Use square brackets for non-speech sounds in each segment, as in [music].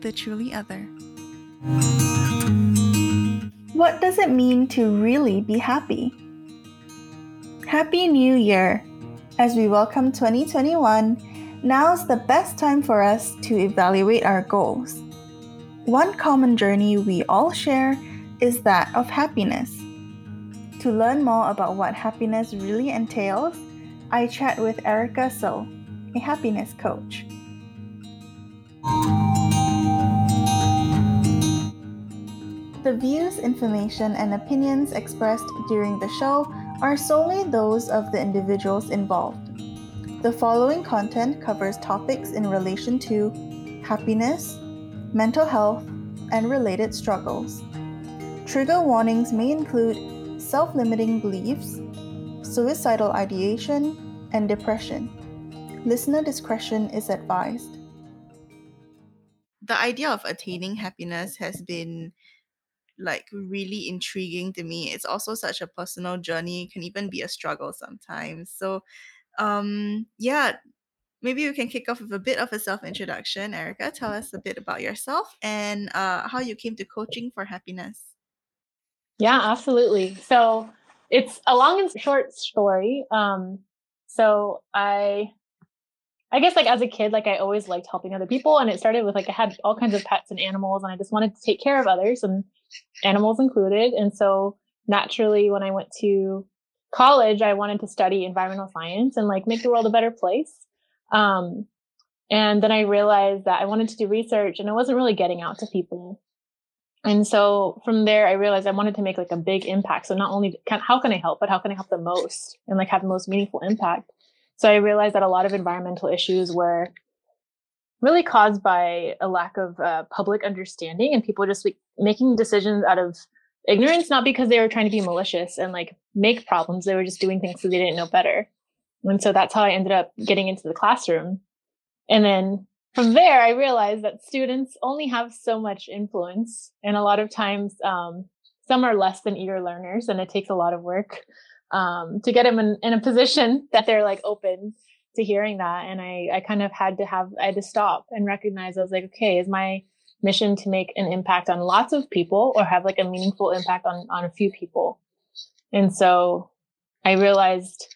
The Truly Other. What does it mean to really be happy? Happy New Year! As we welcome 2021, now's the best time for us to evaluate our goals. One common journey we all share is that of happiness. To learn more about what happiness really entails, I chat with Erica So, a happiness coach. The views, information, and opinions expressed during the show are solely those of the individuals involved. The following content covers topics in relation to happiness, mental health, and related struggles. Trigger warnings may include self limiting beliefs, suicidal ideation, and depression. Listener discretion is advised. The idea of attaining happiness has been like really intriguing to me. It's also such a personal journey, it can even be a struggle sometimes. So, um, yeah, maybe we can kick off with a bit of a self introduction. Erica, tell us a bit about yourself and uh, how you came to coaching for happiness. Yeah, absolutely. So it's a long and short story. Um, so I, I guess like as a kid, like I always liked helping other people, and it started with like I had all kinds of pets and animals, and I just wanted to take care of others, and animals included. And so naturally, when I went to college, I wanted to study environmental science and like make the world a better place. Um, and then I realized that I wanted to do research, and I wasn't really getting out to people and so from there i realized i wanted to make like a big impact so not only can, how can i help but how can i help the most and like have the most meaningful impact so i realized that a lot of environmental issues were really caused by a lack of uh, public understanding and people just like, making decisions out of ignorance not because they were trying to be malicious and like make problems they were just doing things because they didn't know better. And so that's how i ended up getting into the classroom. And then from there, I realized that students only have so much influence, and a lot of times, um, some are less than eager learners, and it takes a lot of work um, to get them in, in, a position that they're like open to hearing that. And I, I kind of had to have, I had to stop and recognize. I was like, okay, is my mission to make an impact on lots of people, or have like a meaningful impact on on a few people? And so, I realized,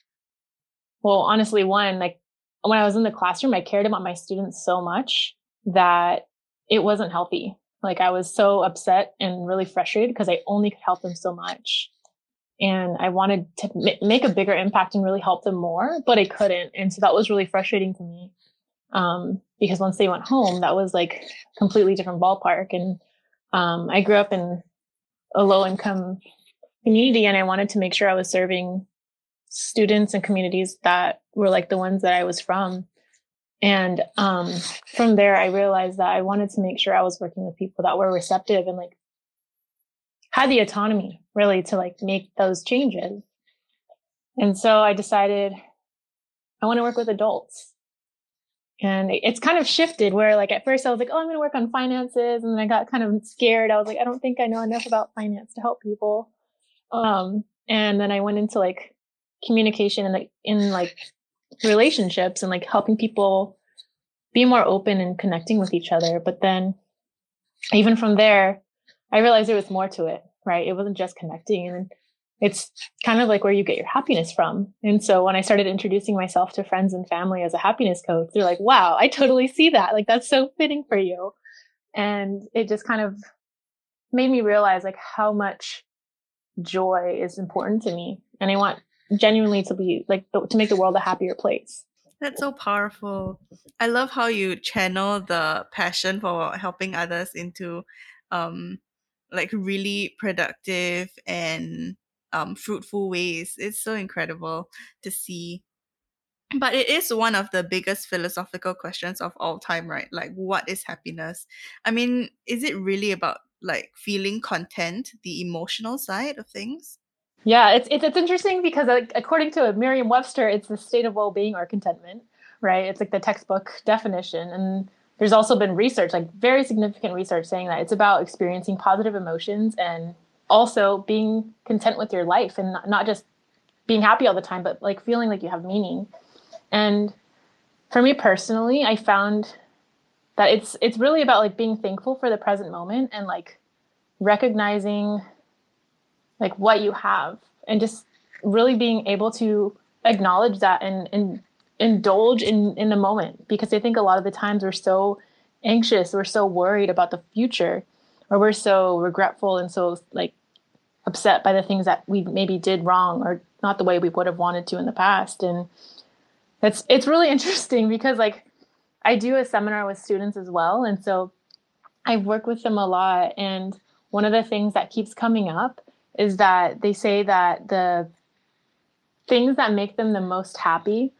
well, honestly, one like when I was in the classroom, I cared about my students so much that it wasn't healthy. Like I was so upset and really frustrated because I only could help them so much. And I wanted to m- make a bigger impact and really help them more, but I couldn't. And so that was really frustrating to me. Um, because once they went home, that was like completely different ballpark. And um, I grew up in a low income community and I wanted to make sure I was serving students and communities that were like the ones that I was from. And um, from there, I realized that I wanted to make sure I was working with people that were receptive and like had the autonomy really to like make those changes. And so I decided I want to work with adults. And it's kind of shifted where like at first I was like, oh, I'm going to work on finances. And then I got kind of scared. I was like, I don't think I know enough about finance to help people. Um, and then I went into like communication and like in like relationships and like helping people be more open and connecting with each other. But then even from there, I realized there was more to it, right? It wasn't just connecting and it's kind of like where you get your happiness from. And so when I started introducing myself to friends and family as a happiness coach, they're like, wow, I totally see that. Like that's so fitting for you. And it just kind of made me realize like how much joy is important to me. And I want genuinely to be like to make the world a happier place. That's so powerful. I love how you channel the passion for helping others into um like really productive and um fruitful ways. It's so incredible to see. But it is one of the biggest philosophical questions of all time, right? Like what is happiness? I mean, is it really about like feeling content, the emotional side of things? Yeah, it's it's, it's interesting because like, according to Merriam-Webster, it's the state of well-being or contentment, right? It's like the textbook definition, and there's also been research, like very significant research, saying that it's about experiencing positive emotions and also being content with your life and not, not just being happy all the time, but like feeling like you have meaning. And for me personally, I found that it's it's really about like being thankful for the present moment and like recognizing like what you have and just really being able to acknowledge that and, and indulge in in the moment because I think a lot of the times we're so anxious, we're so worried about the future, or we're so regretful and so like upset by the things that we maybe did wrong or not the way we would have wanted to in the past. And it's it's really [laughs] interesting because like I do a seminar with students as well, and so I work with them a lot. And one of the things that keeps coming up is that they say that the things that make them the most happy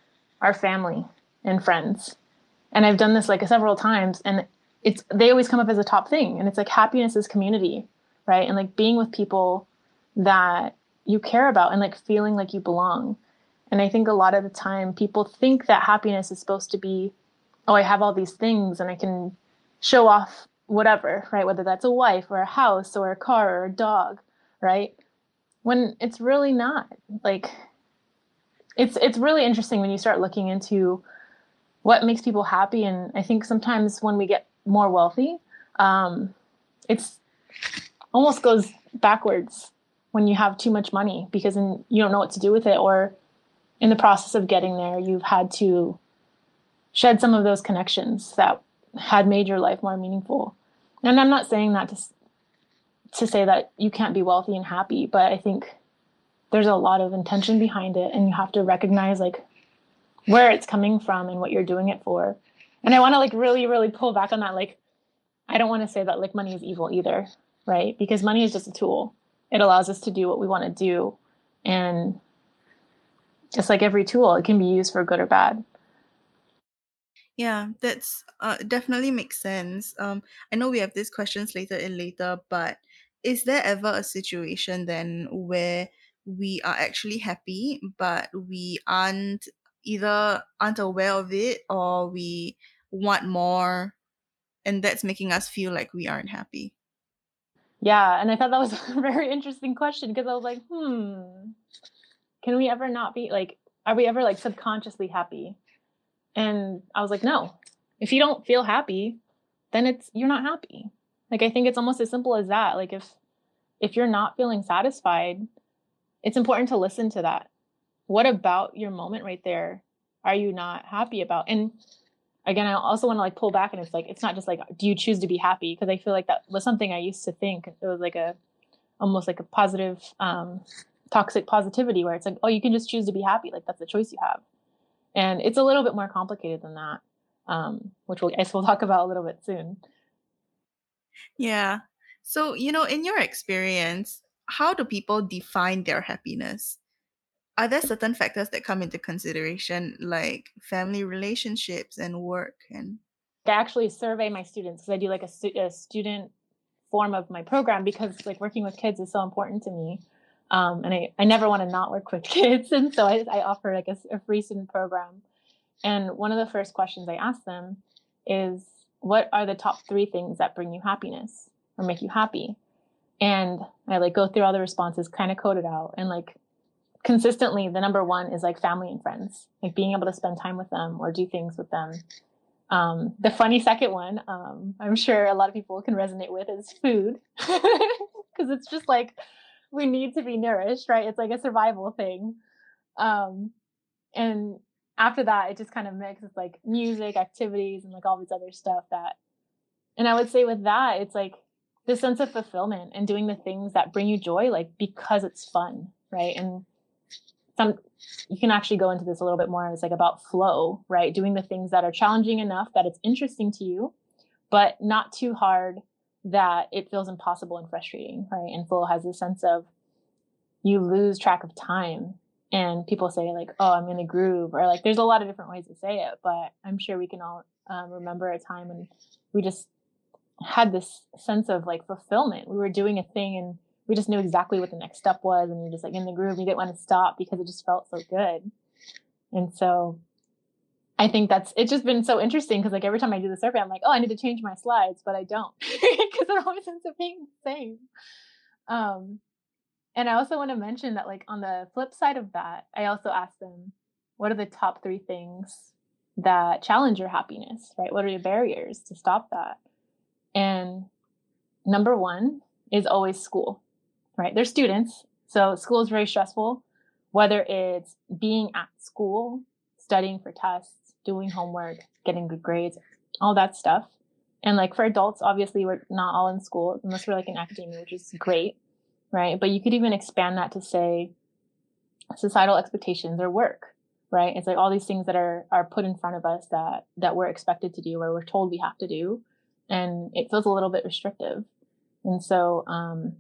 are family and friends. And I've done this like several times and it's they always come up as a top thing and it's like happiness is community, right? And like being with people that you care about and like feeling like you belong. And I think a lot of the time people think that happiness is supposed to be oh, I have all these things and I can show off whatever, right? Whether that's a wife or a house or a car or a dog, right? When it's really not. Like it's it's really interesting when you start looking into what makes people happy and i think sometimes when we get more wealthy um, it's almost goes backwards when you have too much money because then you don't know what to do with it or in the process of getting there you've had to shed some of those connections that had made your life more meaningful. And i'm not saying that to to say that you can't be wealthy and happy but i think there's a lot of intention behind it and you have to recognize like where it's coming from and what you're doing it for. And i want to like really really pull back on that like i don't want to say that like money is evil either right? Because money is just a tool. It allows us to do what we want to do. And just like every tool it can be used for good or bad. Yeah that's uh, definitely makes sense. Um i know we have these questions later in later but is there ever a situation then where we are actually happy, but we aren't either aren't aware of it or we want more and that's making us feel like we aren't happy. Yeah, and I thought that was [laughs] a very interesting question because I was like, hmm, can we ever not be like, are we ever like subconsciously happy? And I was like, no. If you don't feel happy, then it's you're not happy. Like I think it's almost as simple as that. Like if if you're not feeling satisfied, it's important to listen to that. What about your moment right there are you not happy about? And again, I also want to like pull back and it's like it's not just like do you choose to be happy? Because I feel like that was something I used to think it was like a almost like a positive um toxic positivity where it's like oh you can just choose to be happy like that's the choice you have and it's a little bit more complicated than that um, which we'll, I guess we'll talk about a little bit soon. Yeah. So, you know, in your experience, how do people define their happiness? Are there certain factors that come into consideration, like family relationships and work? And I actually survey my students because I do like a, stu- a, student form of my program because like working with kids is so important to me. Um, and I, I never want to not work with [laughs] kids. And so I, I offer like a, a free student program. And one of the first questions I ask them is, what are the top three things that bring you happiness or make you happy? And I like go through all the responses, kind of code it out, and like consistently, the number one is like family and friends, like being able to spend time with them or do things with them. Um, the funny second one, um, I'm sure a lot of people can resonate with, is food, [laughs] because it's just like we need to be nourished, right? It's like a survival thing. Um, and after that, it just kind of mixes like music, activities, and like all this other stuff that. And I would say with that, it's like the sense of fulfillment and doing the things that bring you joy like because it's fun right? And some you can actually go into this a little bit more it's like about flow right? Doing the things that are challenging enough that it's interesting to you but not too hard that it feels impossible and frustrating right? And flow has a sense of you lose track of time and people say like oh i'm in a groove or like there's a lot of different ways to say it but i'm sure we can all um, remember a time when we just had this sense of like fulfillment. We were doing a thing and we just knew exactly what the next step was and are just like in the groove. We didn't want to stop because it just felt so good. And so I think that's it's just been so interesting because like every time I do the survey, I'm like, oh, I need to change my slides, but I don't [laughs] because it always ends up being the same. Um, and I also want to mention that like on the flip side of that, I also asked them, what are the top three things that challenge your happiness, right? What are your barriers to stop that? And number one is always school, right? They're students. So school is very stressful, whether it's being at school, studying for tests, doing homework, getting good grades, all that stuff. And like for adults, obviously we're not all in school unless we're like in academia, which is great, right? But you could even expand that to say societal expectations or work, right? It's like all these things that are are put in front of us that that we're expected to do or we're told we have to do, and it feels a little bit restrictive. And so um,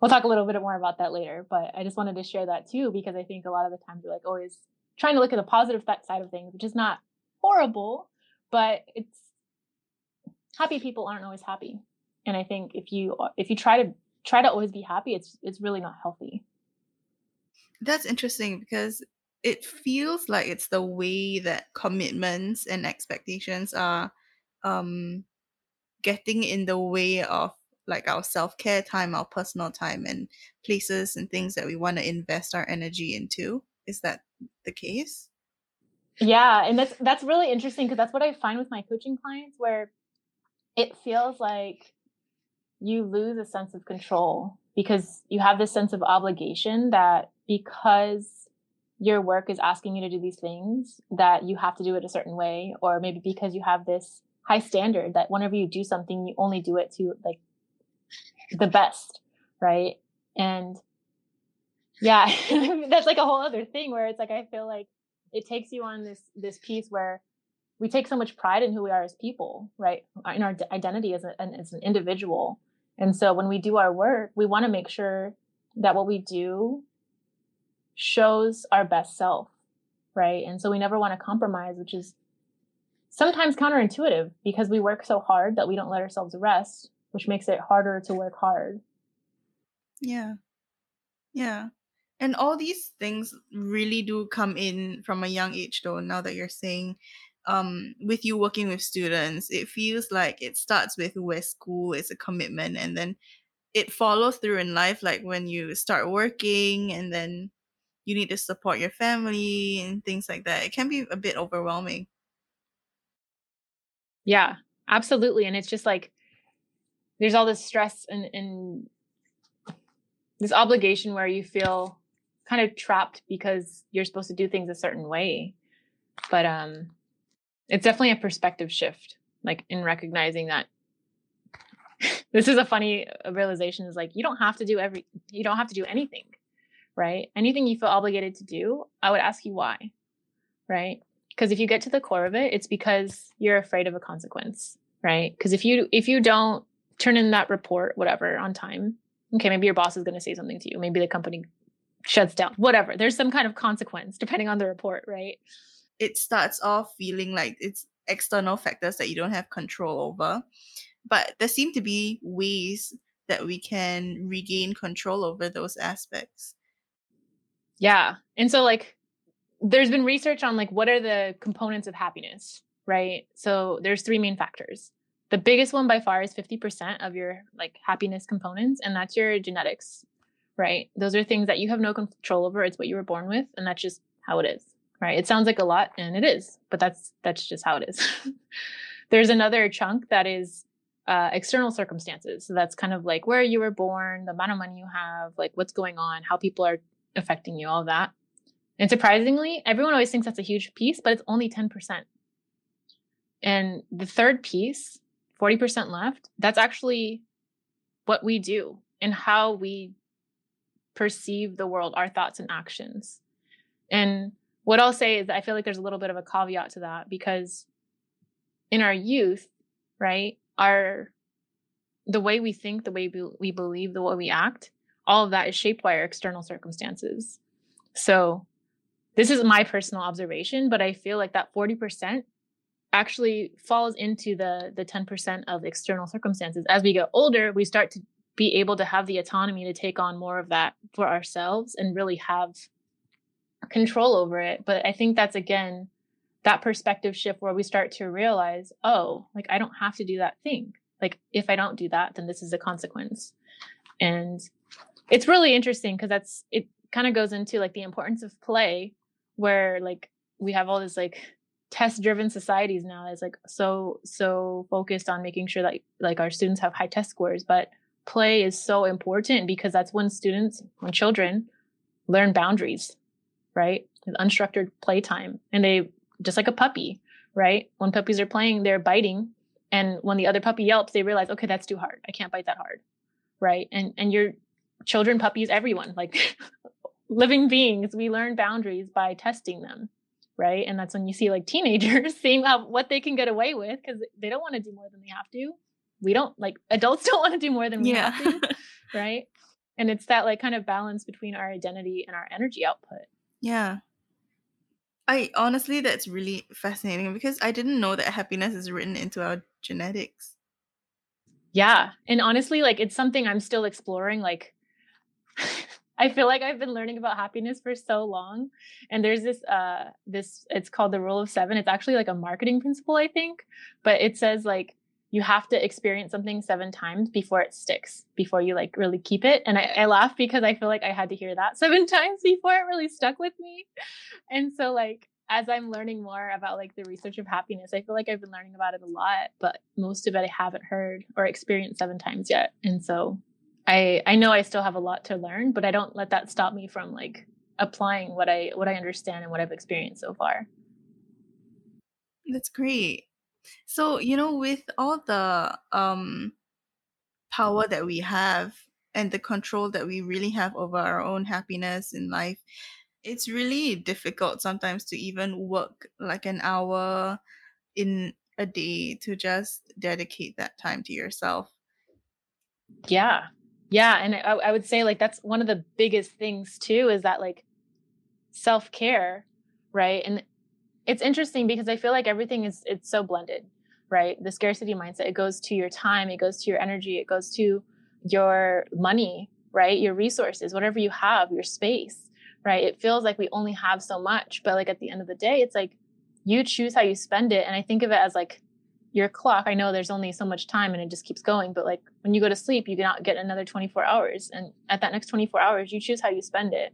we'll talk a little bit more about that later. But I just wanted to share that too because I think a lot of the times we're like always trying to look at the positive side of things, which is not horrible, but it's happy people aren't always happy. And I think if you if you try to try to always be happy, it's it's really not healthy. That's interesting because it feels like it's the way that commitments and expectations are um getting in the way of like our self-care time our personal time and places and things that we want to invest our energy into. Is that the case? Yeah and that's that's really interesting because that's what i find with my coaching clients where it feels like you lose a sense of control because you have this sense of obligation that because your work is asking you to do these things that you have to do it a certain way or maybe because you have this high standard that whenever you do something you only do it to like the best right? And yeah [laughs] that's like a whole other thing where it's like i feel like it takes you on this this piece where we take so much pride in who we are as people right? Uh, in our identity as, a, as an individual. And so when we do our work we want to make sure that what we do shows our best self, right? And so we never want to compromise, which is sometimes counterintuitive because we work so hard that we don't let ourselves rest, which makes it harder to work hard. Yeah. Yeah. And all these things really do come in from a young age, though, now that you're saying um with you working with students it feels like it starts with where school is a commitment and then it follows through in life like when you start working and then you need to support your family and things like that. It can be a bit overwhelming. Yeah, absolutely. And it's just like there's all this stress and, and this obligation where you feel kind of trapped because you're supposed to do things a certain way. But um it's definitely a perspective shift, like in recognizing that [laughs] this is a funny realization is like you don't have to do every you don't have to do anything right? Anything you feel obligated to do, I would ask you why, right? Because if you get to the core of it, it's because you're afraid of a consequence, right? Because if you if you don't turn in that report, whatever, on time, okay, maybe your boss is going to say something to you. Maybe the company shuts down, whatever. There's some kind of consequence depending on the report, right? It starts off feeling like it's external factors that you don't have control over. But there seem to be ways that we can regain control over those aspects. Yeah. And so like there's been research on like what are the components of happiness, right? So there's three main factors. The biggest one by far is 50% of your like happiness components and that's your genetics, right? Those are things that you have no control over. It's what you were born with and that's just how it is, right? It sounds like a lot and it is, but that's that's just how it is. [laughs] there's another chunk that is uh, external circumstances. So that's kind of like where you were born, the amount of money you have, like what's going on, how people are affecting you, all that. And surprisingly, everyone always thinks that's a huge piece, but it's only 10%. And the third piece, 40% left, that's actually what we do and how we perceive the world, our thoughts and actions. And what I'll say is I feel like there's a little bit of a caveat to that because in our youth, right, our the way we think, the way we, we believe, the way we act all of that is shaped by our external circumstances. So this is my personal observation, but I feel like that 40% actually falls into the the 10% of external circumstances. As we get older, we start to be able to have the autonomy to take on more of that for ourselves and really have control over it. But I think that's again that perspective shift where we start to realize, oh, like I don't have to do that thing. Like if I don't do that, then this is a consequence. And it's really interesting because that's it kind of goes into like the importance of play where like we have all this like test driven societies now is like so so focused on making sure that like our students have high test scores but play is so important because that's when students when children learn boundaries right? With unstructured playtime and they just like a puppy right? When puppies are playing they're biting and when the other puppy yelps they realize okay that's too hard. I can't bite that hard right? And and your children puppies everyone like [laughs] living beings we learn boundaries by testing them right? And that's when you see like teenagers [laughs] seeing how, what they can get away with because they don't want to do more than they have to. We don't like adults [laughs] don't want to do more than we yeah. have to, [laughs] right? And it's that like kind of balance between our identity and our energy output. Yeah. I honestly, that's really fascinating because I didn't know that happiness is written into our genetics. Yeah. And honestly, like it's something I'm still exploring. Like, I feel like I've been learning about happiness for so long. And there's this uh this it's called the rule of 7. It's actually like a marketing principle, I think, but it says like you have to experience something seven times before it sticks, before you like really keep it. And I, I laugh because I feel like I had to hear that [laughs] seven times before it really stuck with me. And so like as I'm learning more about like the research of happiness, I feel like I've been learning about it a lot, but most of it I haven't heard or experienced seven times yet. And so I I know I still have a lot to learn, but I don't let that stop me from like applying what I what I understand and what I've experienced so far. That's great. So, you know, with all the um power that we have and the control that we really have over our own happiness in life, it's really difficult sometimes to even work like an hour in a day to just dedicate that time to yourself. Yeah, yeah, and I, I would say like that's one of the biggest things too is that like self care, right? And it's interesting because I feel like everything is it's so blended, right? The scarcity mindset it goes to your time, it goes to your energy, it goes to your money, right? Your resources, whatever you have, your space, right? It feels like we only have so much, but like at the end of the day, it's like you choose how you spend it, and I think of it as like your clock i know there's only so much time and it just keeps going but like when you go to sleep you cannot get another 24 hours and at that next 24 hours you choose how you spend it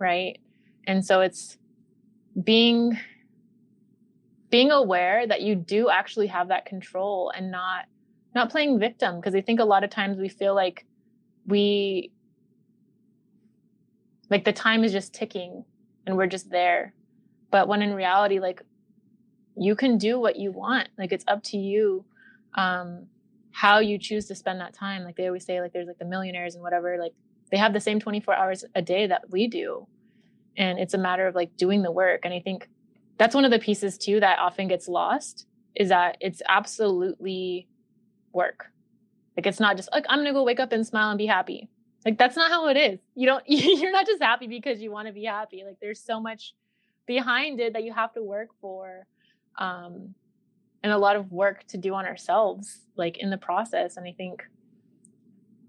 right? And so it's being being aware that you do actually have that control and not not playing victim because i think a lot of times we feel like we like the time is just ticking and we're just there. But when in reality like you can do what you want. Like it's up to you. Um, how you choose to spend that time. Like they always say, like there's like the millionaires and whatever, like they have the same 24 hours a day that we do. And it's a matter of like doing the work. And I think that's one of the pieces too that often gets lost is that it's absolutely work. Like it's not just like I'm gonna go wake up and smile and be happy. Like that's not how it is. You don't [laughs] you're not just happy because you want to be happy. Like there's so much behind it that you have to work for um, and a lot of work to do on ourselves, like in the process. And I think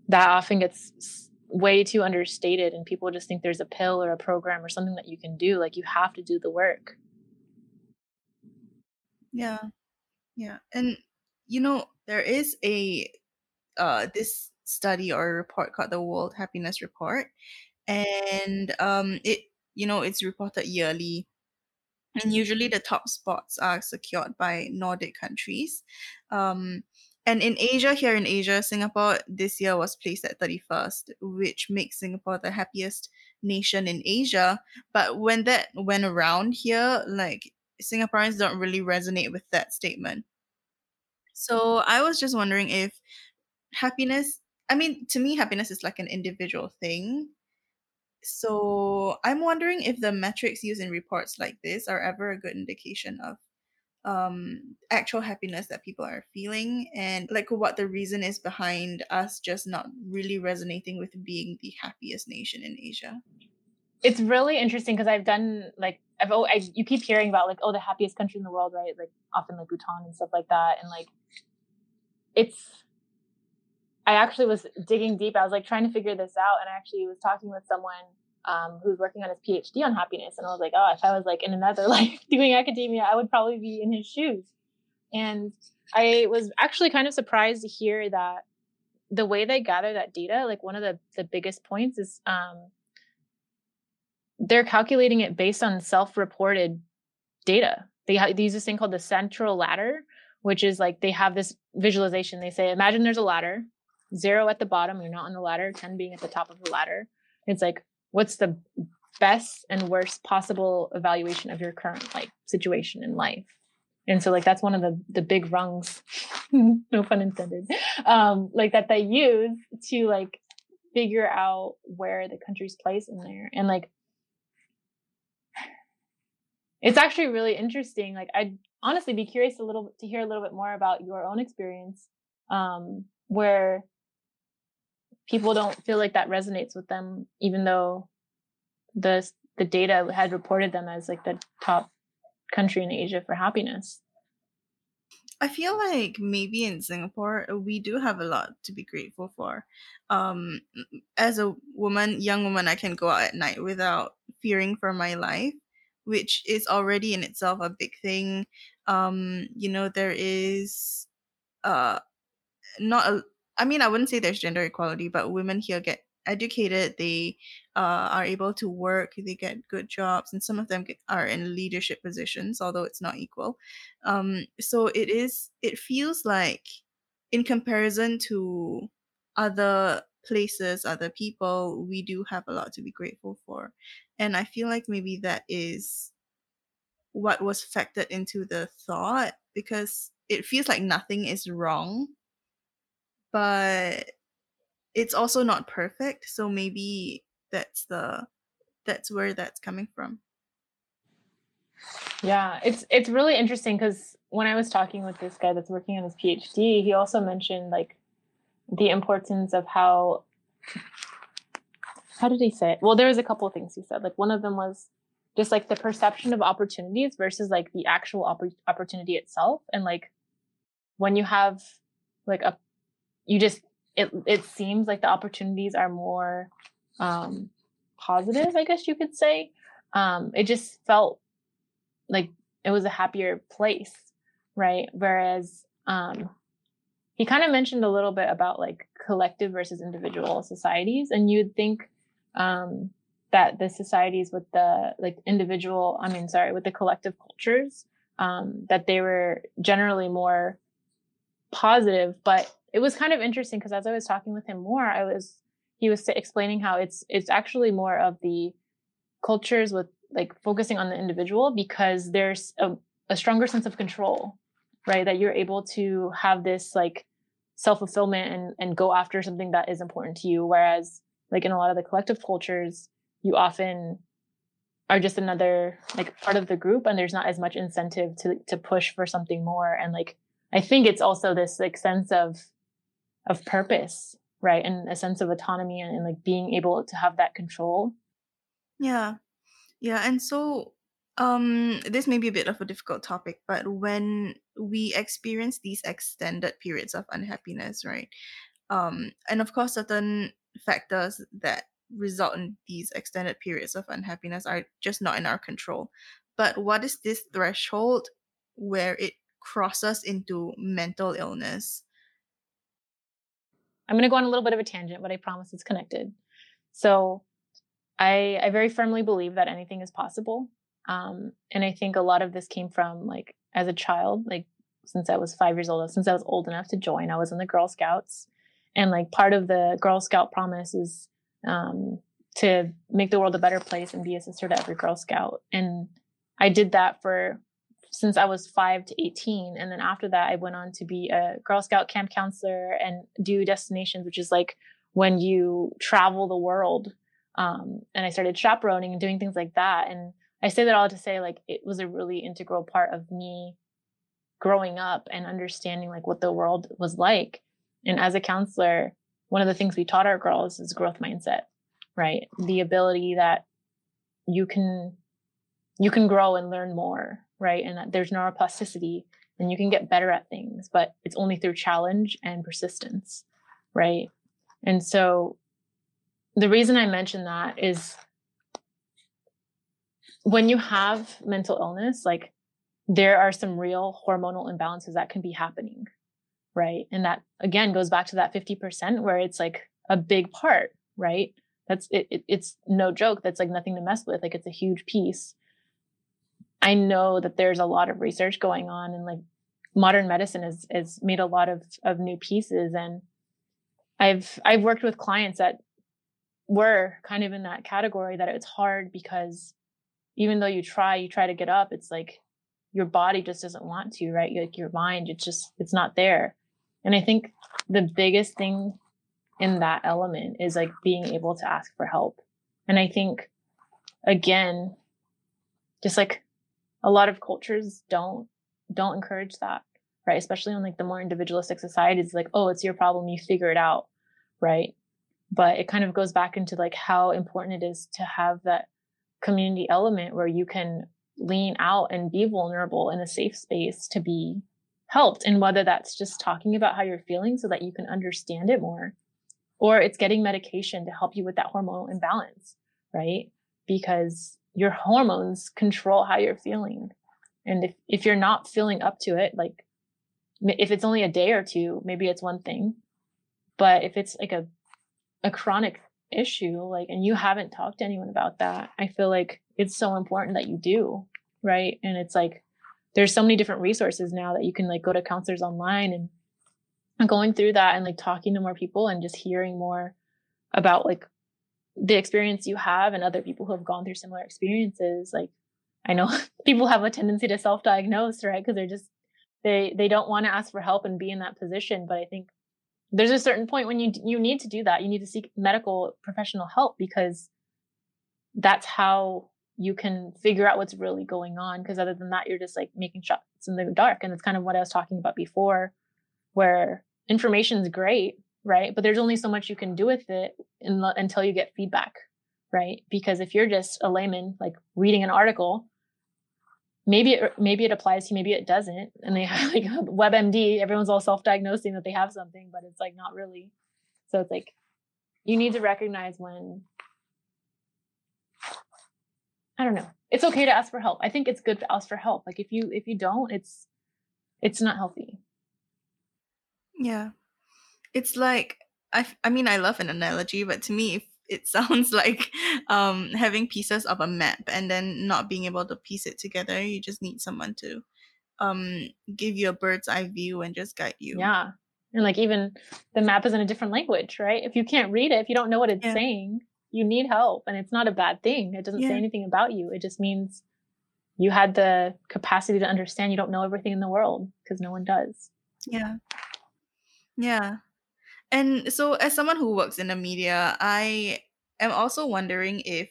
that often gets way too understated, and people just think there's a pill or a program or something that you can do. Like you have to do the work. Yeah, yeah, and you know there is a uh, this study or report called the World Happiness Report, and um, it you know it's reported yearly and usually the top spots are secured by Nordic countries. Um, and in Asia, here in Asia, Singapore this year was placed at 31st, which makes Singapore the happiest nation in Asia. But when that went around here, like Singaporeans don't really resonate with that statement. So I was just wondering if happiness, I mean, to me, happiness is like an individual thing. So I'm wondering if the metrics used in reports like this are ever a good indication of um actual happiness that people are feeling and like what the reason is behind us just not really resonating with being the happiest nation in Asia. It's really interesting because I've done like I've oh I, you keep hearing about like oh the happiest country in the world right like often like Bhutan and stuff like that and like it's I actually was digging deep. I was like trying to figure this out, and I actually was talking with someone um, who's working on his PhD on happiness, and I was like, oh, if I was like in another [laughs] life doing academia, I would probably be in his shoes. And I was actually kind of surprised to hear that the way they gather that data, like one of the the biggest points is um, they're calculating it based on self-reported data they, ha- they use this thing called the Cantril ladder, which is like they have this visualization. They say, imagine there's a ladder, zero at the bottom, you're not on the ladder, 10 being at the top of the ladder. It's like, what's the best and worst possible evaluation of your current like situation in life? And so like that's one of the the big rungs, [laughs] no pun intended, um, like that they use to like figure out where the country's place in there. And like it's actually really interesting. Like I'd honestly be curious a little to hear a little bit more about your own experience, um, where people don't feel like that resonates with them, even though the the data had reported them as like the top country in Asia for happiness. I feel like maybe in Singapore we do have a lot to be grateful for. Um, as a woman, young woman, I can go out at night without fearing for my life, which is already in itself a big thing. Um, you know, there is uh not a I mean, I wouldn't say there's gender equality, but women here get educated, they uh, are able to work, they get good jobs, and some of them get, are in leadership positions, although it's not equal. Um, so it is, it feels like, in comparison to other places, other people, we do have a lot to be grateful for. And I feel like maybe that is what was factored into the thought because it feels like nothing is wrong but it's also not perfect so maybe that's the that's where that's coming from. Yeah it's it's really interesting because when i was talking with this guy that's working on his phd he also mentioned like the importance of how how did he say it? Well there was a couple of things he said like one of them was just like the perception of opportunities versus like the actual opp- opportunity itself and like when you have like a you just it it seems like the opportunities are more um positive i guess you could say. Um it just felt like it was a happier place right? Whereas um he kind of mentioned a little bit about like collective versus individual societies and you'd think um that the societies with the like individual i mean sorry with the collective cultures um that they were generally more positive but it was kind of interesting because as I was talking with him more, I was he was explaining how it's it's actually more of the cultures with like focusing on the individual because there's a, a stronger sense of control, right? That you're able to have this like self fulfillment and and go after something that is important to you. Whereas like in a lot of the collective cultures, you often are just another like part of the group and there's not as much incentive to to push for something more and like I think it's also this like sense of of purpose right? And a sense of autonomy and, and like being able to have that control. Yeah. Yeah and so um this may be a bit of a difficult topic but when we experience these extended periods of unhappiness right um and of course certain factors that result in these extended periods of unhappiness are just not in our control. But what is this threshold where it crosses into mental illness I'm going to go on a little bit of a tangent, but I promise it's connected. So I, I very firmly believe that anything is possible. Um, and I think a lot of this came from like as a child, like since I was five years old, since I was old enough to join, I was in the Girl Scouts. And like part of the Girl Scout promise is um, to make the world a better place and be a sister to every Girl Scout. And I did that for since I was five to 18. And then after that, I went on to be a Girl Scout camp counselor and do destinations, which is like when you travel the world. Um, and I started chaperoning and doing things like that. And I say that all to say, like, it was a really integral part of me growing up and understanding like what the world was like. And as a counselor, one of the things we taught our girls is growth mindset, right? The ability that you can you can grow and learn more right? And that there's neuroplasticity and you can get better at things, but it's only through challenge and persistence, right? And so the reason I mention that is when you have mental illness, like there are some real hormonal imbalances that can be happening, right? And that again goes back to that 50% where it's like a big part, right? That's it, it, it's no joke. That's like nothing to mess with. Like it's a huge piece I know that there's a lot of research going on and like modern medicine has has made a lot of of new pieces and I've I've worked with clients that were kind of in that category that it's hard because even though you try you try to get up it's like your body just doesn't want to right? Like your mind it's just it's not there. And i think the biggest thing in that element is like being able to ask for help. And i think again just like a lot of cultures don't don't encourage that right? Especially in like the more individualistic societies like oh it's your problem you figure it out right? But it kind of goes back into like how important it is to have that community element where you can lean out and be vulnerable in a safe space to be helped and whether that's just talking about how you're feeling so that you can understand it more or it's getting medication to help you with that hormonal imbalance right? Because your hormones control how you're feeling. And if, if you're not feeling up to it like if it's only a day or two maybe it's one thing. But if it's like a a chronic issue like and you haven't talked to anyone about that i feel like it's so important that you do right? And it's like there's so many different resources now that you can like go to counselors online and, going through that and like talking to more people and just hearing more about like the experience you have and other people who have gone through similar experiences like i know [laughs] people have a tendency to self-diagnose right? Because they're just they they don't want to ask for help and be in that position but i think there's a certain point when you you need to do that. You need to seek medical professional help because that's how you can figure out what's really going on because other than that you're just like making shots in the dark and it's kind of what i was talking about before where information is great right but there's only so much you can do with it in, until you get feedback right because if you're just a layman like reading an article maybe it maybe it applies to you, maybe it doesn't. And they have [laughs] like WebMD, everyone's all self-diagnosing that they have something, but it's like not really. So it's like you need to recognize when I don't know. It's okay to ask for help. I think it's good to ask for help. Like if you if you don't, it's it's not healthy. Yeah. It's like I I mean I love an analogy, but to me [laughs] it sounds like um, having pieces of a map and then not being able to piece it together. You just need someone to um, give you a bird's eye view and just guide you. Yeah. And like even the map is in a different language, right? If you can't read it, if you don't know what it's yeah. saying, you need help. And it's not a bad thing. It doesn't yeah. say anything about you. It just means you had the capacity to understand you don't know everything in the world because no one does. Yeah. Yeah. And so, as someone who works in the media, I am also wondering if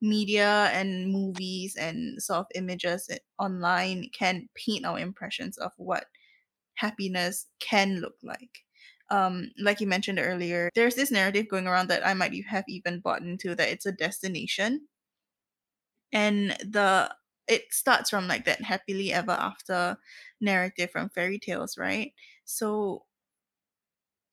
media and movies and sort of images online can paint our impressions of what happiness can look like. Um, like you mentioned earlier, there's this narrative going around that I might have even bought into that it's a destination. And the it starts from like that happily ever after narrative from fairy tales, right? So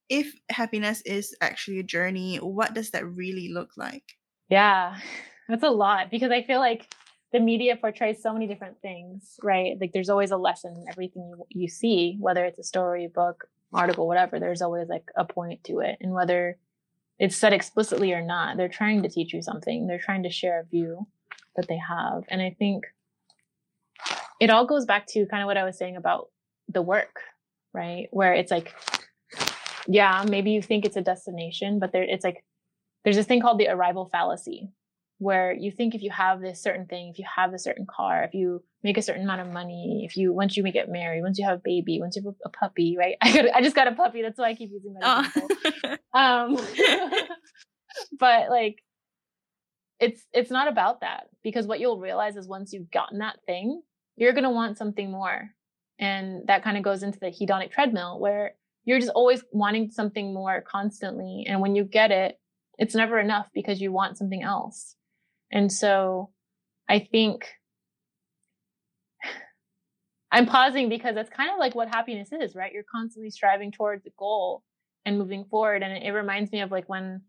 if happiness is actually a journey, what does that really look like? Yeah, [laughs] that's a lot because I feel like the media portrays so many different things, right? Like there's always a lesson in everything you, you see, whether it's a story, book, article, whatever, there's always like a point to it. And whether it's said explicitly or not, they're trying to teach you something. They're trying to share a view that they have. And I think it all goes back to kind of what I was saying about the work, right? Where it's like yeah, maybe you think it's a destination, but there it's like there's this thing called the arrival fallacy where you think if you have this certain thing, if you have a certain car, if you make a certain amount of money, if you once you get married, once you have a baby, once you have a, puppy, right? [laughs] I got, I just got a puppy. That's why I keep using that oh. example. [laughs] um, [laughs] but like, it's it's not about that because what you'll realize is once you've gotten that thing, you're gonna want something more, and that kind of goes into the hedonic treadmill where you're just always wanting something more constantly. And when you get it, it's never enough because you want something else. And so I think [sighs] I'm pausing because that's kind of like what happiness is, right? You're constantly striving towards a goal and moving forward. And it, it reminds me of like when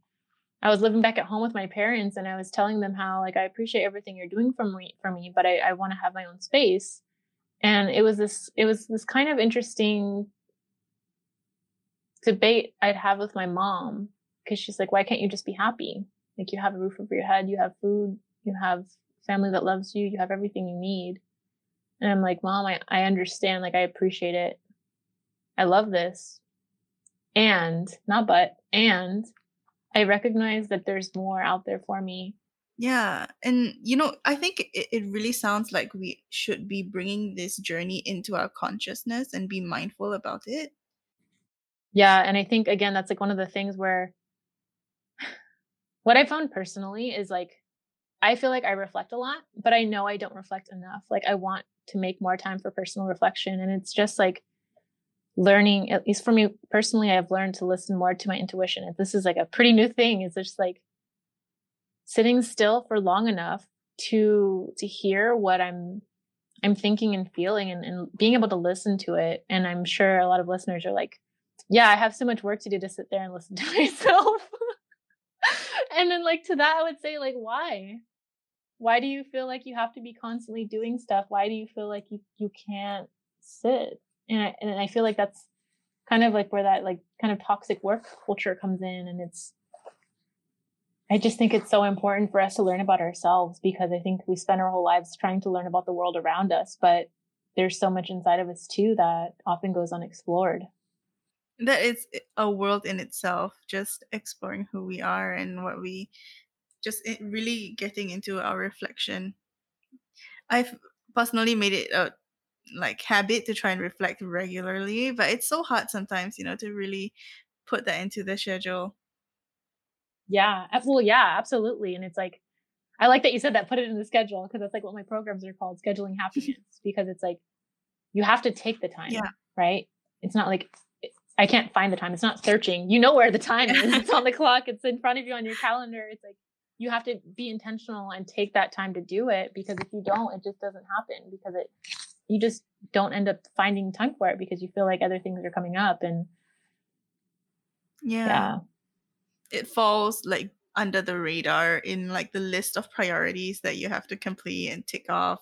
I was living back at home with my parents and I was telling them how like I appreciate everything you're doing for me for me, but I, I want to have my own space. And it was this it was this kind of interesting debate I'd have with my mom because she's like, why can't you just be happy? Like you have a roof over your head, you have food, you have family that loves you, you have everything you need. And I'm like, Mom, I, I understand. Like, I appreciate it. I love this. And not but, and I recognize that there's more out there for me. Yeah. And, you know, I think it, it really sounds like we should be bringing this journey into our consciousness and be mindful about it. Yeah. And I think, again, that's like one of the things where what I found personally is like, I feel like I reflect a lot, but I know I don't reflect enough. Like, I want to make more time for personal reflection. And it's just like learning, at least for me personally, I've learned to listen more to my intuition. And this is like a pretty new thing. It's just like sitting still for long enough to to hear what I'm I'm thinking and feeling and, and being able to listen to it. And I'm sure a lot of listeners are like, yeah, I have so much work to do to sit there and listen [laughs] to myself. and then like to that, I would say like, why? Why do you feel like you have to be constantly doing stuff? Why do you feel like you, you can't sit? And I, and I feel like that's kind of like where that like kind of toxic work culture comes in. And it's, I just think it's so important for us to learn about ourselves because I think we spend our whole lives trying to learn about the world around us, but there's so much inside of us too that often goes unexplored. That is a world in itself, just exploring who we are and what we just really getting into our reflection. I've personally made it a like habit to try and reflect regularly, but it's so hard sometimes, you know, to really put that into the schedule. Yeah, well, yeah, absolutely. And it's like, I like that you said that. Put it in the schedule because that's like what my programs are called, scheduling [laughs] happiness. because it's like you have to take the time, yeah. right? It's not like I can't find the time. It's not searching. You know where the time is. It's on the [laughs] clock. It's in front of you on your calendar. It's like you have to be intentional and take that time to do it because if you don't it just doesn't happen because it you just don't end up finding time for it because you feel like other things are coming up and yeah, yeah. it falls like under the radar in like the list of priorities that you have to complete and tick off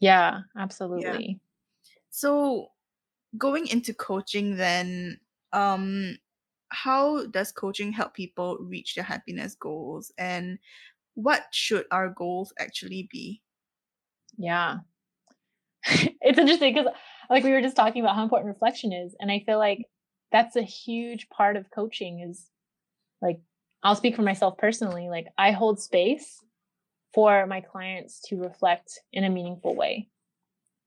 yeah absolutely yeah. so going into coaching then um how does coaching help people reach their happiness goals? And what should our goals actually be? Yeah. [laughs] It's interesting because like we were just talking about how important reflection is and i feel like that's a huge part of coaching is like i'll speak for myself personally like i hold space for my clients to reflect in a meaningful way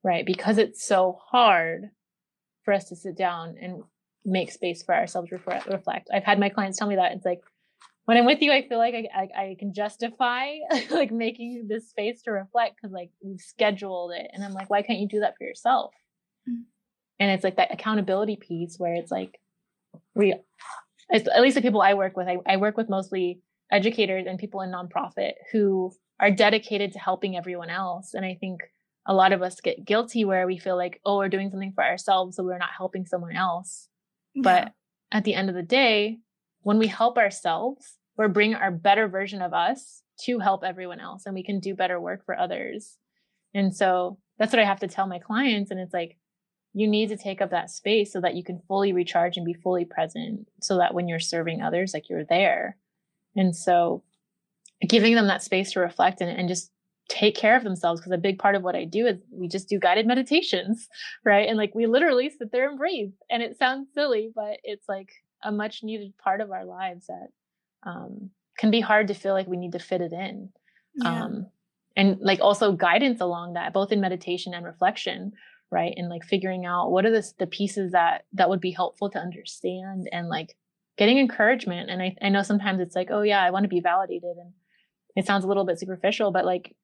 right? Because it's so hard for us to sit down and make space for ourselves to reflect. I've had my clients tell me that it's like when I'm with you, I feel like I, I, I can justify [laughs] like making this space to reflect because like we've scheduled it, and I'm like, why can't you do that for yourself? Mm-hmm. And it's like that accountability piece where it's like we, at least the people I work with, I, I work with mostly educators and people in nonprofit who are dedicated to helping everyone else, and I think a lot of us get guilty where we feel like, oh, we're doing something for ourselves, so we're not helping someone else. But at the end of the day, when we help ourselves, we're bringing our better version of us to help everyone else and we can do better work for others. And so that's what I have to tell my clients. And it's like, you need to take up that space so that you can fully recharge and be fully present so that when you're serving others, like you're there. And so giving them that space to reflect and, and just take care of themselves because a big part of what I do is we just do guided meditations, [laughs] right? And like we literally sit there and breathe. And it sounds silly, but it's like a much needed part of our lives that um, can be hard to feel like we need to fit it in. Yeah. Um, and like also guidance along that, both in meditation and reflection, right? And like figuring out what are the, the pieces that that would be helpful to understand and like getting encouragement. And I, I know sometimes it's like, oh yeah, I want to be validated and it sounds a little bit superficial, but like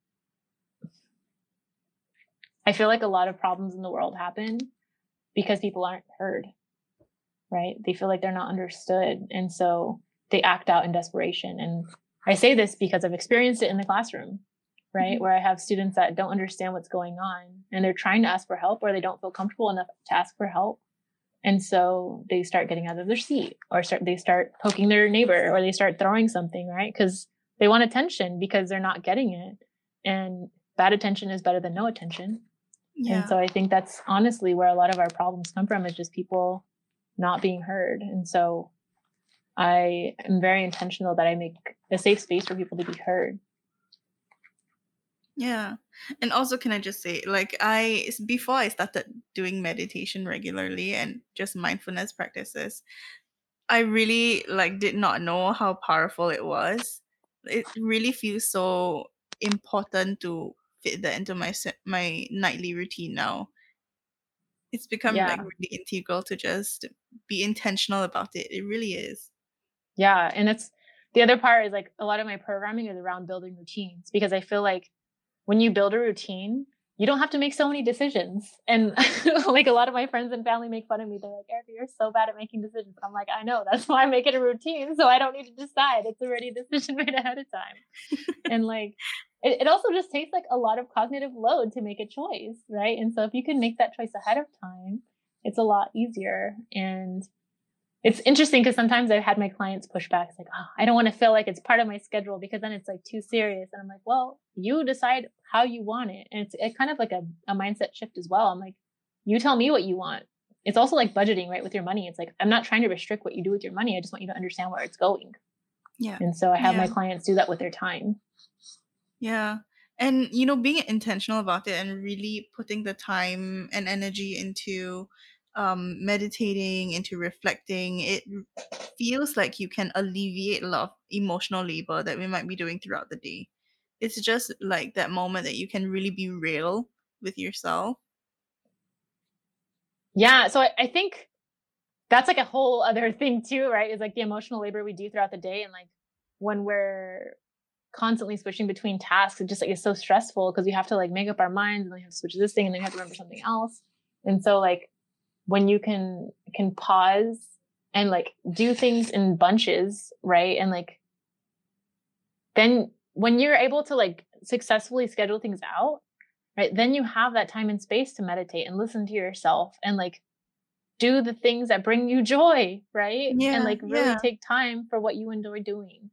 I feel like a lot of problems in the world happen because people aren't heard, right? They feel like they're not understood. And so they act out in desperation. And I say this because I've experienced it in the classroom, right? Mm-hmm. Where I have students that don't understand what's going on and they're trying to ask for help or they don't feel comfortable enough to ask for help. And so they start getting out of their seat or start, they start poking their neighbor or they start throwing something, right? Because they want attention because they're not getting it. And bad attention is better than no attention. Yeah. And so I think that's honestly where a lot of our problems come from is just people not being heard. And so I am very intentional that I make a safe space for people to be heard. Yeah. And also can I just say like I before I started doing meditation regularly and just mindfulness practices, I really like did not know how powerful it was. It really feels so important to fit that into my my nightly routine now. It's become yeah. like really integral to just be intentional about it. It really is. Yeah, and it's the other part is like a lot of my programming is around building routines because I feel like when you build a routine, you don't have to make so many decisions. And [laughs] like a lot of my friends and family make fun of me. They're like, Erica, you're so bad at making decisions. I'm like, I know. That's [laughs] why I make it a routine. So I don't need to decide. It's already a decision [laughs] made ahead of time. and like, it, it also just takes like a lot of cognitive load to make a choice. Right. And so if you can make that choice ahead of time, it's a lot easier. And it's interesting because sometimes I've had my clients push back. It's like, oh, I don't want to feel like it's part of my schedule because then it's like too serious. And I'm like, well, you decide how you want it. And it's, it's kind of like a, a mindset shift as well. I'm like, you tell me what you want. It's also like budgeting, right? With your money. It's like, I'm not trying to restrict what you do with your money. I just want you to understand where it's going. Yeah. And so I have yeah. my clients do that with their time. Yeah. And, you know, being intentional about it and really putting the time and energy into um, meditating, into reflecting, it feels like you can alleviate a lot of emotional labor that we might be doing throughout the day. It's just like that moment that you can really be real with yourself. Yeah. So I, I think that's like a whole other [laughs] thing too, right? Is like the emotional labor we do throughout the day. And like when we're constantly switching between tasks, it just like it's so stressful because we have to like make up our minds and we have to switch this thing and then we have to remember something else. And so like when you can can pause and like do things in bunches, right? And like then when you're able to like successfully schedule things out, right? Then you have that time and space to meditate and listen to yourself and like do the things that bring you joy, right? Yeah, and like really yeah. take time for what you enjoy doing.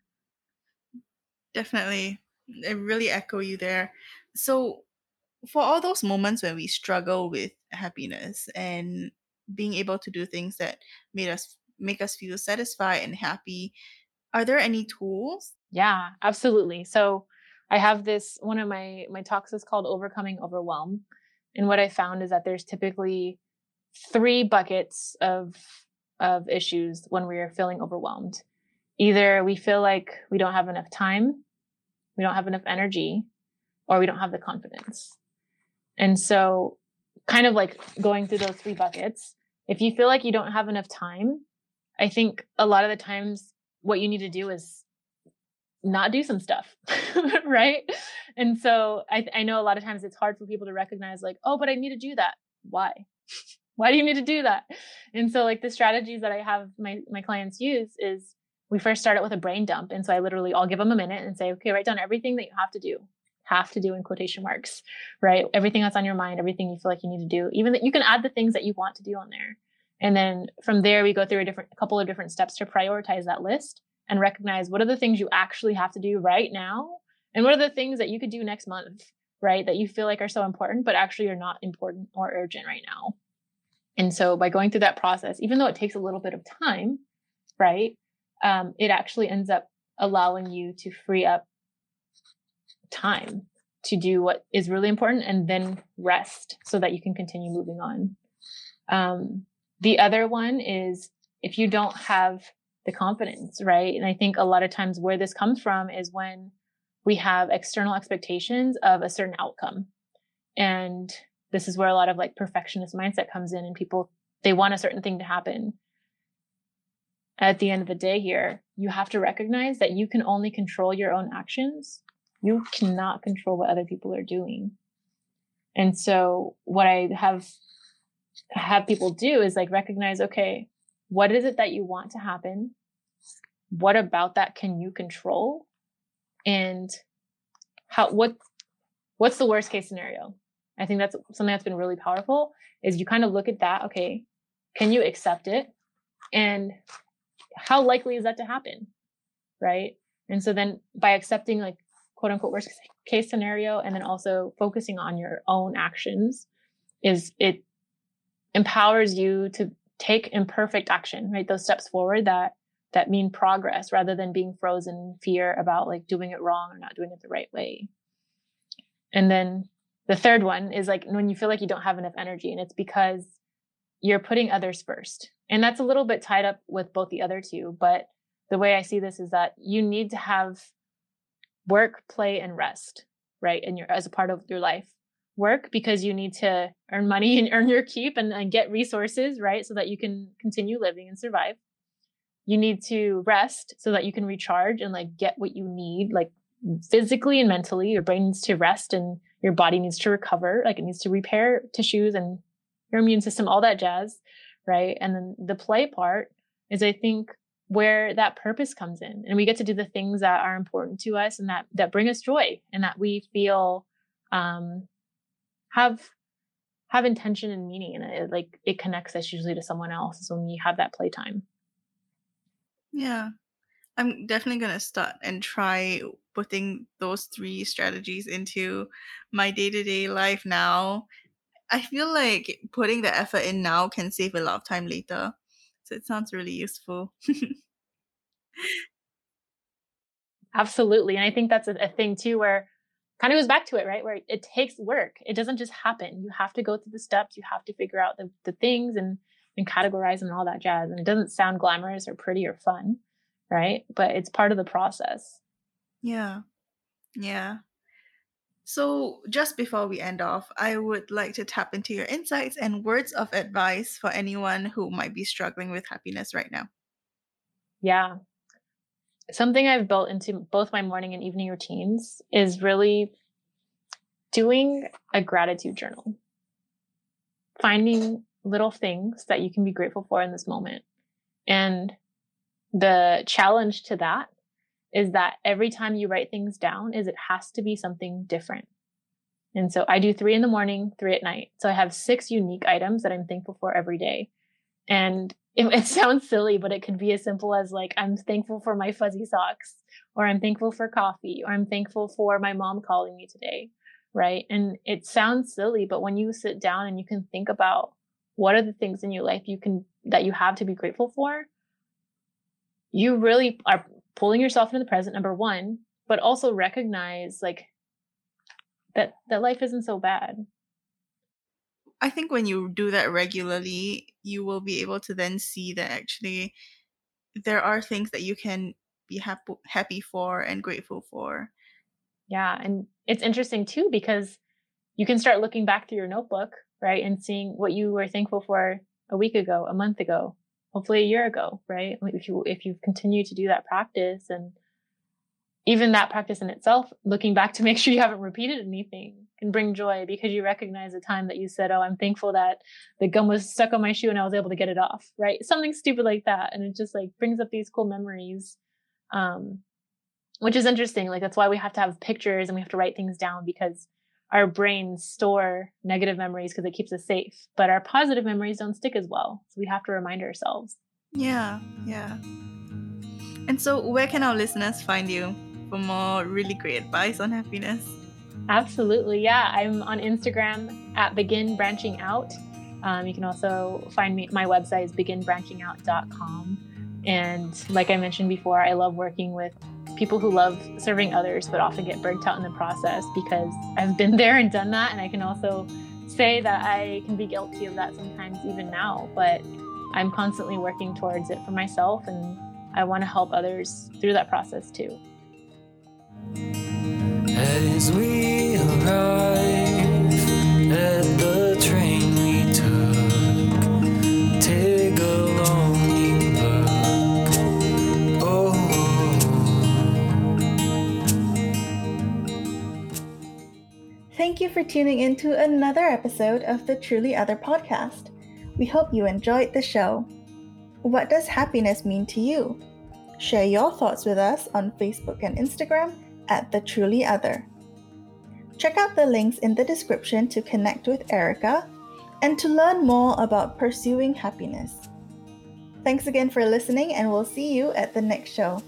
Definitely. I really echo you there. So for all those moments when we struggle with happiness and being able to do things that made us make us feel satisfied and happy. Are there any tools? Yeah absolutely. So i have this one of my my talks is called overcoming overwhelm and what i found is that there's typically three buckets of of issues when we are feeling overwhelmed. Either we feel like we don't have enough time we don't have enough energy or we don't have the confidence. And so kind of like going through those three buckets if you feel like you don't have enough time, I think a lot of the times what you need to do is not do some stuff, [laughs] right? And so I, I know a lot of times it's hard for people to recognize, like, oh, but I need to do that. Why? [laughs] Why do you need to do that? And so, like, the strategies that I have my my clients use is we first start it with a brain dump, and so I literally I'll give them a minute and say, okay, write down everything that you have to do have to do in quotation marks, right? Everything that's on your mind, everything you feel like you need to do, even that you can add the things that you want to do on there. And then from there, we go through a different, a couple of different steps to prioritize that list and recognize what are the things you actually have to do right now. And what are the things that you could do next month, right? That you feel like are so important, but actually are not important or urgent right now. And so by going through that process, even though it takes a little bit of time, right? Um, it actually ends up allowing you to free up time to do what is really important and then rest so that you can continue moving on. Um, the other one is if you don't have the confidence, right? And I think a lot of times where this comes from is when we have external expectations of a certain outcome. And this is where a lot of like perfectionist mindset comes in and people, they want a certain thing to happen. At the end of the day here, you have to recognize that you can only control your own actions you cannot control what other people are doing. And so what I have have people do is like recognize, okay, what is it that you want to happen? What about that can you control? And how what what's the worst case scenario? I think that's something that's been really powerful is you kind of look at that, okay, can you accept it? And how likely is that to happen? Right? And so then by accepting like quote unquote worst case scenario and then also focusing on your own actions is it empowers you to take imperfect action right those steps forward that that mean progress rather than being frozen in fear about like doing it wrong or not doing it the right way And then the third one is like when you feel like you don't have enough energy, and it's because you're putting others first. And that's a little bit tied up with both the other two. But the way I see this is that you need to have work, play, and rest, right? And your as a part of your life. Work because you need to earn money [laughs] and earn your keep and, and get resources, right? So that you can continue living and survive. You need to rest so that you can recharge and like get what you need, like physically and mentally. Your brain needs to rest and your body needs to recover, like it needs to repair tissues and your immune system, all that jazz, right? And then the play part is, I think, where that purpose comes in and we get to do the things that are important to us and that that bring us joy and that we feel um have have intention and meaning and it like it connects us usually to someone else when we have that playtime. Yeah. I'm definitely going to start and try putting those three strategies into my day-to-day life now. I feel like putting the effort in now can save a lot of time later so it sounds really useful. Absolutely. And I think that's a, a thing too, where kind of goes back to it, right? Where it takes work. It doesn't just happen. You have to go through the steps. You have to figure out the, the things and, and categorize and all that jazz. And it doesn't sound glamorous or pretty or fun, right? But it's part of the process. Yeah. Yeah. So, just before we end off, I would like to tap into your insights and words of advice for anyone who might be struggling with happiness right now. Yeah. Something I've built into both my morning and evening routines is really doing a gratitude journal, finding little things that you can be grateful for in this moment. And the challenge to that is that every time you write things down is it has to be something different. And so I do three in the morning, three at night. So I have six unique items that I'm thankful for every day. And it, [laughs] it, sounds silly, but it could be as simple as like, I'm thankful for my fuzzy socks, or I'm thankful for coffee, or I'm thankful for my mom calling me today. Right. And it sounds silly, but when you sit down and you can think about what are the things in your life you can, that you have to be grateful for, you really are pulling yourself into the present number one but also recognize like that that life isn't so bad. I think when you do that regularly you will be able to then see that actually there are things that you can be happy happy for and grateful for. Yeah and it's interesting too because you can start looking back through your notebook right and seeing what you were thankful for a week ago a month ago hopefully a year ago, right? If you if you continue to do that practice and even that practice in itself, looking back to [laughs] make sure you haven't repeated anything can bring joy because you recognize the time that you said, Oh, I'm thankful that the gum was stuck on my shoe and I was able to get it off, right? Something stupid like that. And it just like brings up these cool memories. Um, which is interesting. Like that's why we have to have pictures and we have to write things down because our brains store negative memories because it keeps us safe, but our positive memories don't stick as well. So we have to remind ourselves. Yeah, yeah. And so, where can our listeners find you for more really great advice on happiness? Absolutely. Yeah. I'm on Instagram at begin branching out. Um, you can also find me, my website is beginbranchingout.com. And like I mentioned before, I love working with people who love serving others but often get burnt out in the process because I've been [laughs] there and done that. And I can also say that I can be guilty of that sometimes even now, but I'm constantly working towards it for myself and I want to help others through that process too. As we arrive at the train we took, take a Thank you for tuning in to another episode of the Truly Other podcast. We hope you enjoyed the show. What does happiness mean to you? Share your thoughts with us on Facebook and Instagram at The Truly Other. Check out the links in the description to connect with Erica and to learn more about pursuing happiness. Thanks again for listening, and we'll see you at the next show.